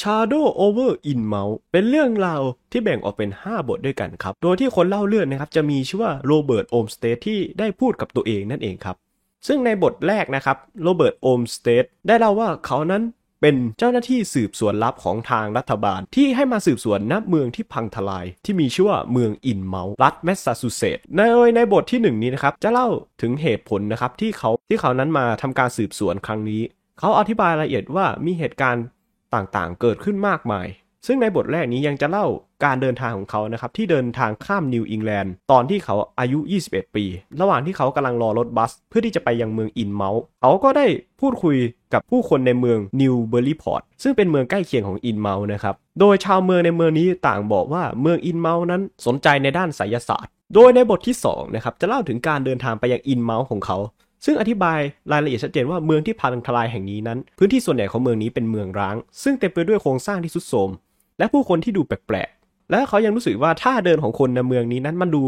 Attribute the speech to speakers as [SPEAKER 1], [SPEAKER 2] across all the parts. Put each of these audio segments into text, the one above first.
[SPEAKER 1] Shadow over In m o u t เป็นเรื่องราวที่แบ่งออกเป็น 5 บทด้วยกันครับ โดยที่คนเล่าเรื่องนะครับจะมีชื่อว่าโรเบิร์ตโอมสเตดที่ได้พูดกับตัวเองนั่นเองครับ ซึ่งในบทแรกนะครับโรเบิร์ตโอมสเตดได้เล่าว่าเขานั้นเป็นเจ้าหน้าที่สืบสวนลับของทางรัฐบาล ที่ให้มาสืบสวนณเมืองที่พังทลาย ที่มีชื่อว่าเมืองอินเมาส์รัฐแมสซาชูเซตส์ในในบทที่หนึ่งนี้นะครับ จะเล่าถึงเหตุผลนะครับที่เขาที่เขานั้นมาทำการสืบสวนครั้งนี้ เขาอธิบายรายละเอียดว่ามีเหตุการณ์ ต่างๆ เกิดขึ้นมากมาย ซึ่งในบทแรกนี้ยังจะเล่าการเดินทางของเขานะครับ ที่เดินทางข้ามนิวอิงแลนด์ตอนที่เขาอายุ 21 ปี ระหว่างที่เขากำลังรอรถบัส เพื่อที่จะไปยังเมืองอินเมาส์เขาก็ได้พูดคุยกับผู้คนในเมืองนิวเบอร์ลีพอร์ตซึ่งเป็นเมืองใกล้เคียงของอินเมาส์นะครับ โดยชาวเมืองในเมืองนี้ต่างบอกว่าเมืองอินเมาส์นั้นสนใจในด้านไสยศาสตร์ โดยในบทที่2นะครับจะเล่าถึงการเดินทางไปยังอินเมาส์ของเขา ซึ่งอธิบายรายละเอียดชัดเจนว่าเมืองที่พังทลายแห่งนี้นั้น พื้นที่ส่วนใหญ่ของเมืองนี้เป็นเมืองร้าง ซึ่งเต็มไปด้วยโครงสร้างที่ทรุดโทรมและผู้คนที่ดูแปลกๆ และเขายังรู้สึกว่าท่าเดินของคนในเมืองนี้นั้นมันดู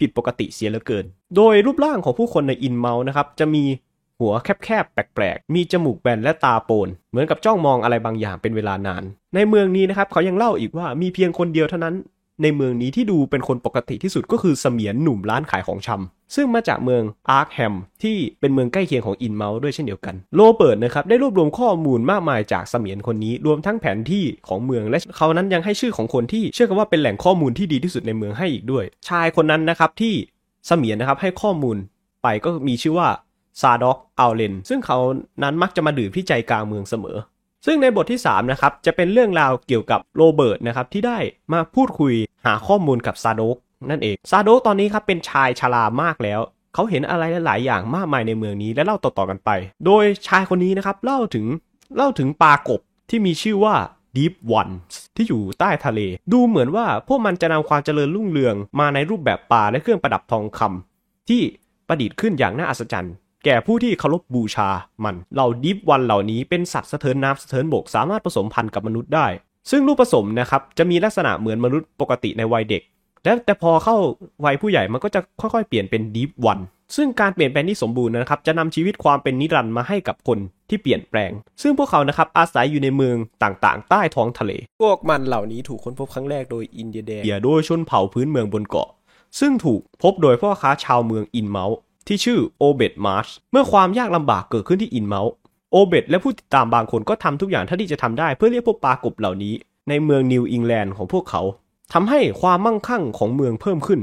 [SPEAKER 1] ผิดปกติเสียเหลือเกิน โดยรูปร่างของผู้คนในอินเมาส์นะครับจะมีหัวแคบๆแปลกๆ มีจมูกแบนและตาโปน เหมือนกับจ้องมองอะไรบางอย่างเป็นเวลานาน ในเมืองนี้นะครับเขายังเล่าอีกว่ามีเพียงคนเดียวเท่านั้น ในเมืองนี้ที่ดูเป็นคนปกติที่สุดก็คือเสมียนหนุ่มร้านขายของชำ ซึ่งมาจากเมืองอาร์คแฮมที่เป็นเมืองใกล้เคียงของอินเมาส์ด้วยเช่นเดียวกัน โรเบิร์ตนะครับได้รวบรวมข้อมูลมากมายจากเสมียนคนนี้รวมทั้งแผนที่ของเมืองและเขานั้นยังให้ชื่อของคนที่เชื่อกันว่าเป็นแหล่งข้อมูลที่ดีที่สุดในเมืองให้อีกด้วย ชายคนนั้นนะครับที่เสมียนนะครับให้ข้อมูลไปก็มีชื่อว่าซาด็อกอัลเลนซึ่งเขานั้นมักจะมาดื่มที่ใจกลางเมืองเสมอ ซึ่งในบทที่3นะครับจะเป็นเรื่องราวเกี่ยวกับโรเบิร์ตนะครับที่ได้มาพูดคุยหาข้อมูลกับซาโดก นั่นเอง ซาโดกตอนนี้ครับเป็นชายชรามากแล้ว เขาเห็นอะไรหลาย ๆ อย่างมากมายในเมืองนี้และเล่าต่อ ๆ กันไป โดยชายคนนี้นะครับเล่าถึงเล่าถึงปลากบที่มีชื่อว่า Deep Ones ที่อยู่ใต้ทะเล ดูเหมือนว่าพวกมันจะนำความเจริญรุ่งเรืองมาในรูปแบบปลาและเครื่องประดับทองคำที่ประดิษฐ์ขึ้นอย่างน่าอัศจรรย์แก่ผู้ที่เคารพบูชามันเหล่าดิฟวันเหล่านี้เป็นสัตว์สะเทินน้ำสะเทินบกสามารถผสมพันธุ์กับมนุษย์ได้ ซึ่งลูกผสมนะครับจะมีลักษณะเหมือนมนุษย์ปกติในวัยเด็ก และแต่พอเข้าวัยผู้ใหญ่มันก็จะค่อยๆ เปลี่ยนเป็น Deep One ซึ่งการเปลี่ยนแปลงที่สมบูรณ์นะครับ จะนำชีวิตความเป็นนิรันดร์มาให้กับคนที่เปลี่ยนแปลง ซึ่งพวกเขานะครับอาศัยอยู่ในเมืองต่างๆ ใต้ท้องทะเล พวกมันเหล่านี้ถูกค้นพบครั้งแรกโดยอินเดียแดงโดยชนเผ่าพื้นเมืองบนเกาะ ซึ่งถูกพบโดยพ่อค้าชาวเมืองอินเมาส์ที่ชื่อโอเบดมาร์ชเมื่อความยากลำบากเกิดขึ้นที่อินเมาส์โอเบตและผู้ติดตามบางคนก็ทำทุกอย่างเท่าที่จะทำได้เพื่อเรียกพวกปลากบเหล่านี้ ในเมืองนิวอิงแลนด์ของพวกเขา ทำให้ความมั่งคั่งของเมืองเพิ่มขึ้น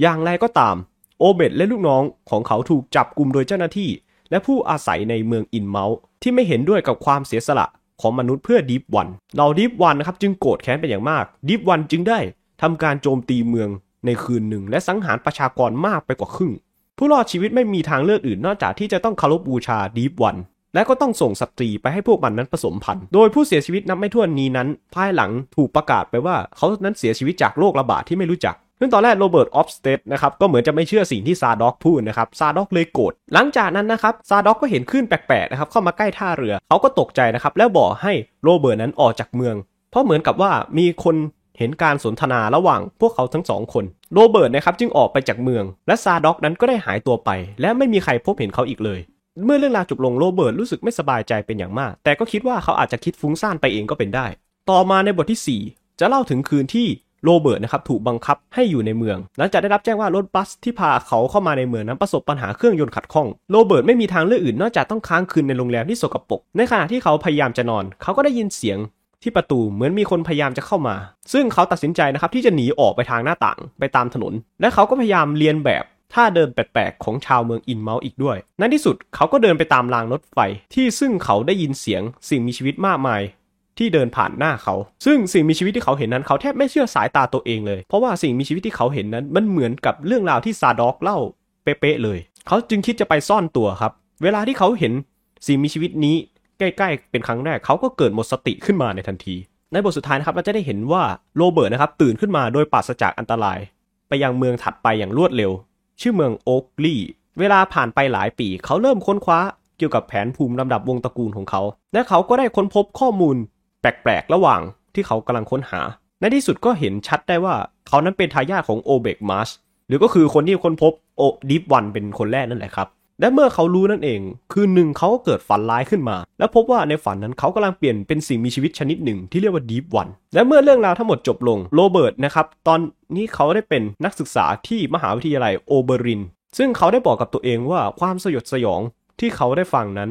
[SPEAKER 1] อย่างไรก็ตาม โอเบตและลูกน้องของเขาถูกจับกลุ่มโดยเจ้าหน้าที่ และผู้อาศัยในเมืองอินเมาส์ที่ไม่เห็นด้วยกับความเสียสละของมนุษย์เพื่อดีฟวันเราดีฟวันนะครับจึงโกรธแค้นเป็นอย่างมากดีฟวันจึงได้ทำการโจมตีเมืองในคืนหนึ่ง และสังหารประชากรมากไปกว่าครึ่ง ผู้รอดชีวิตไม่มีทางเลือกอื่นนอกจากที่จะต้องเคารพบูชา Deep One และก็ต้องส่งสตรีไปให้พวกมันนั้นผสมพันธุ์ โดยผู้เสียชีวิตนับไม่ถ้วนนี้นั้น ภายหลังถูกประกาศไปว่าเขานั้นเสียชีวิตจากโรคระบาดที่ไม่รู้จักซึ่งตอนแรกโรเบิร์ตโอมสเตดนะครับก็เหมือนจะไม่เชื่อสิ่งที่ซาด็อกพูดนะครับซาด็อกเลยโกรธหลังจากนั้นนะครับซาด็อกก็เห็นคลื่นแปลกๆนะครับเข้ามาใกล้ท่าเรือเขาก็ตกใจนะครับแล้วบอกให้โรเบิร์ตนั้นออกจากเมือง เพราะเหมือนกับว่ามีคนเห็นการสนทนาระหว่างพวกเขาทั้งสองคนโรเบิร์ตนะครับจึงออกไปจากเมือง และซาด็อกนั้นก็ได้หายตัวไป และไม่มีใครพบเห็นเขาอีกเลย เมื่อเรื่องราวจบลงโรเบิร์ตรู้สึกไม่สบายใจเป็นอย่างมาก แต่ก็คิดว่าเขาอาจจะคิดฟุ้งซ่านไปเองก็เป็นได้ ต่อมาในบทที่ 4 จะเล่าถึงคืนที่โรเบิร์ตนะครับถูกบังคับให้อยู่ในเมือง หลังจากได้รับแจ้งว่ารถบัสที่พาเขาเข้ามาในเมืองนั้นประสบปัญหาเครื่องยนต์ขัดข้องโรเบิร์ตไม่มีทางเลือกอื่นนอกจากต้องค้างคืนในโรงแรมที่สกปรกในขณะที่เขาพยายามจะนอน เขาก็ได้ยินเสียงที่ประตูเหมือนมีคนพยายามจะเข้ามา ซึ่งเขาตัดสินใจนะครับที่จะหนีออกไปทางหน้าต่างไปตามถนน และเขาก็พยายามเรียนแบบ ท่าเดินแปลกๆของชาวเมืองอินเมาส์อีกด้วย ในที่สุดเขาก็เดินไปตามรางรถไฟ ที่ซึ่งเขาได้ยินเสียงสิ่งมีชีวิตมากมายที่เดินผ่านหน้าเขา ซึ่งสิ่งมีชีวิตที่เขาเห็นนั้นเขาแทบไม่เชื่อสายตาตัวเองเลย เพราะว่าสิ่งมีชีวิตที่เขาเห็นนั้น มันเหมือนกับเรื่องราวที่ซาด็อกเล่าเป๊ะๆเลย เขาจึงคิดจะไปซ่อนตัวครับ เวลาที่เขาเห็นสิ่งมีชีวิตนี้ใกล้ๆ เป็นครั้งแรกเขาก็เกิดหมดสติขึ้นมาในทันที ในบทสุดท้ายนะครับเราจะได้เห็นว่าโรเบิร์ตนะครับตื่นขึ้นมาโดยปราศจากอันตราย ไปยังเมืองถัดไปอย่างรวดเร็ว ชื่อเมืองโอ๊กลีเวลาผ่านไปหลายปี เขาเริ่มค้นคว้าเกี่ยวกับแผนภูมิลำดับวงตระกูลของเขา และเขาก็ได้ค้นพบข้อมูล แปลกๆ ระหว่างที่เขากำลังค้นหา ในที่สุดก็เห็นชัดได้ว่าเขานั้นเป็นทายาทของโอเบกมาสหรือก็คือคนที่ค้นพบโอดิฟวันเป็นคนแรกนั่นแหละครับ และเมื่อเขารู้นั่นเอง คืนหนึ่งเขาก็เกิดฝันร้ายขึ้นมา และพบว่าในฝันนั้นเขากำลังเปลี่ยนเป็นสิ่งมีชีวิตชนิดหนึ่งที่เรียกว่าดีฟวันและเมื่อเรื่องราวทั้งหมดจบลงโรเบิร์ตนะครับตอนนี้เขาได้เป็นนักศึกษาที่มหาวิทยาลัยโอเบริน ซึ่งเขาได้บอกกับตัวเองว่าความสยดสยองที่เขาได้ฟังนั้น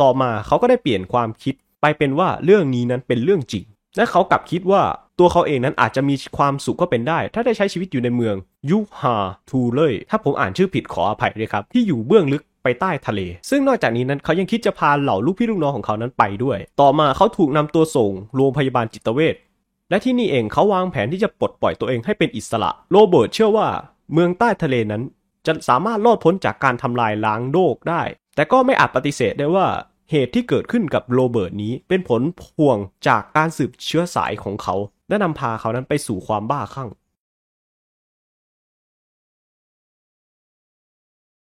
[SPEAKER 1] ต่อมาเขาก็ได้เปลี่ยนความคิดไปเป็นว่าเรื่องนี้นั้นเป็นเรื่องจริง และเขากลับคิดว่า ตัวเขาเองนั้นอาจจะมีความสุขก็เป็นได้ ถ้าได้ใช้ชีวิตอยู่ในเมืองยูฮาทูเลย ถ้าผมอ่านชื่อผิดขออภัยด้วยครับที่อยู่เบื้องลึกไปใต้ทะเล ซึ่งนอกจากนี้นั้นเขายังคิดจะพาเหล่าลูกพี่ลูกน้องของเขานั้นไปด้วย ต่อมาเขาถูกนำตัวส่งโรงพยาบาลจิตเวช และที่นี่เองเขาวางแผนที่จะปลดปล่อยตัวเองให้เป็นอิสระ โรเบิร์ตเชื่อว่า เมืองใต้ทะเลนั้นจะสามารถรอดพ้นจากการทำลายล้างโลกได้ แต่ก็ไม่อาจปฏิเสธได้ว่าเหตุที่เกิดขึ้นกับโรเบิร์ตนี้เป็นผลพวงจากการสืบเชื้อสายของเขา และนำพาเขานั้นไปสู่ความบ้าคลั่ง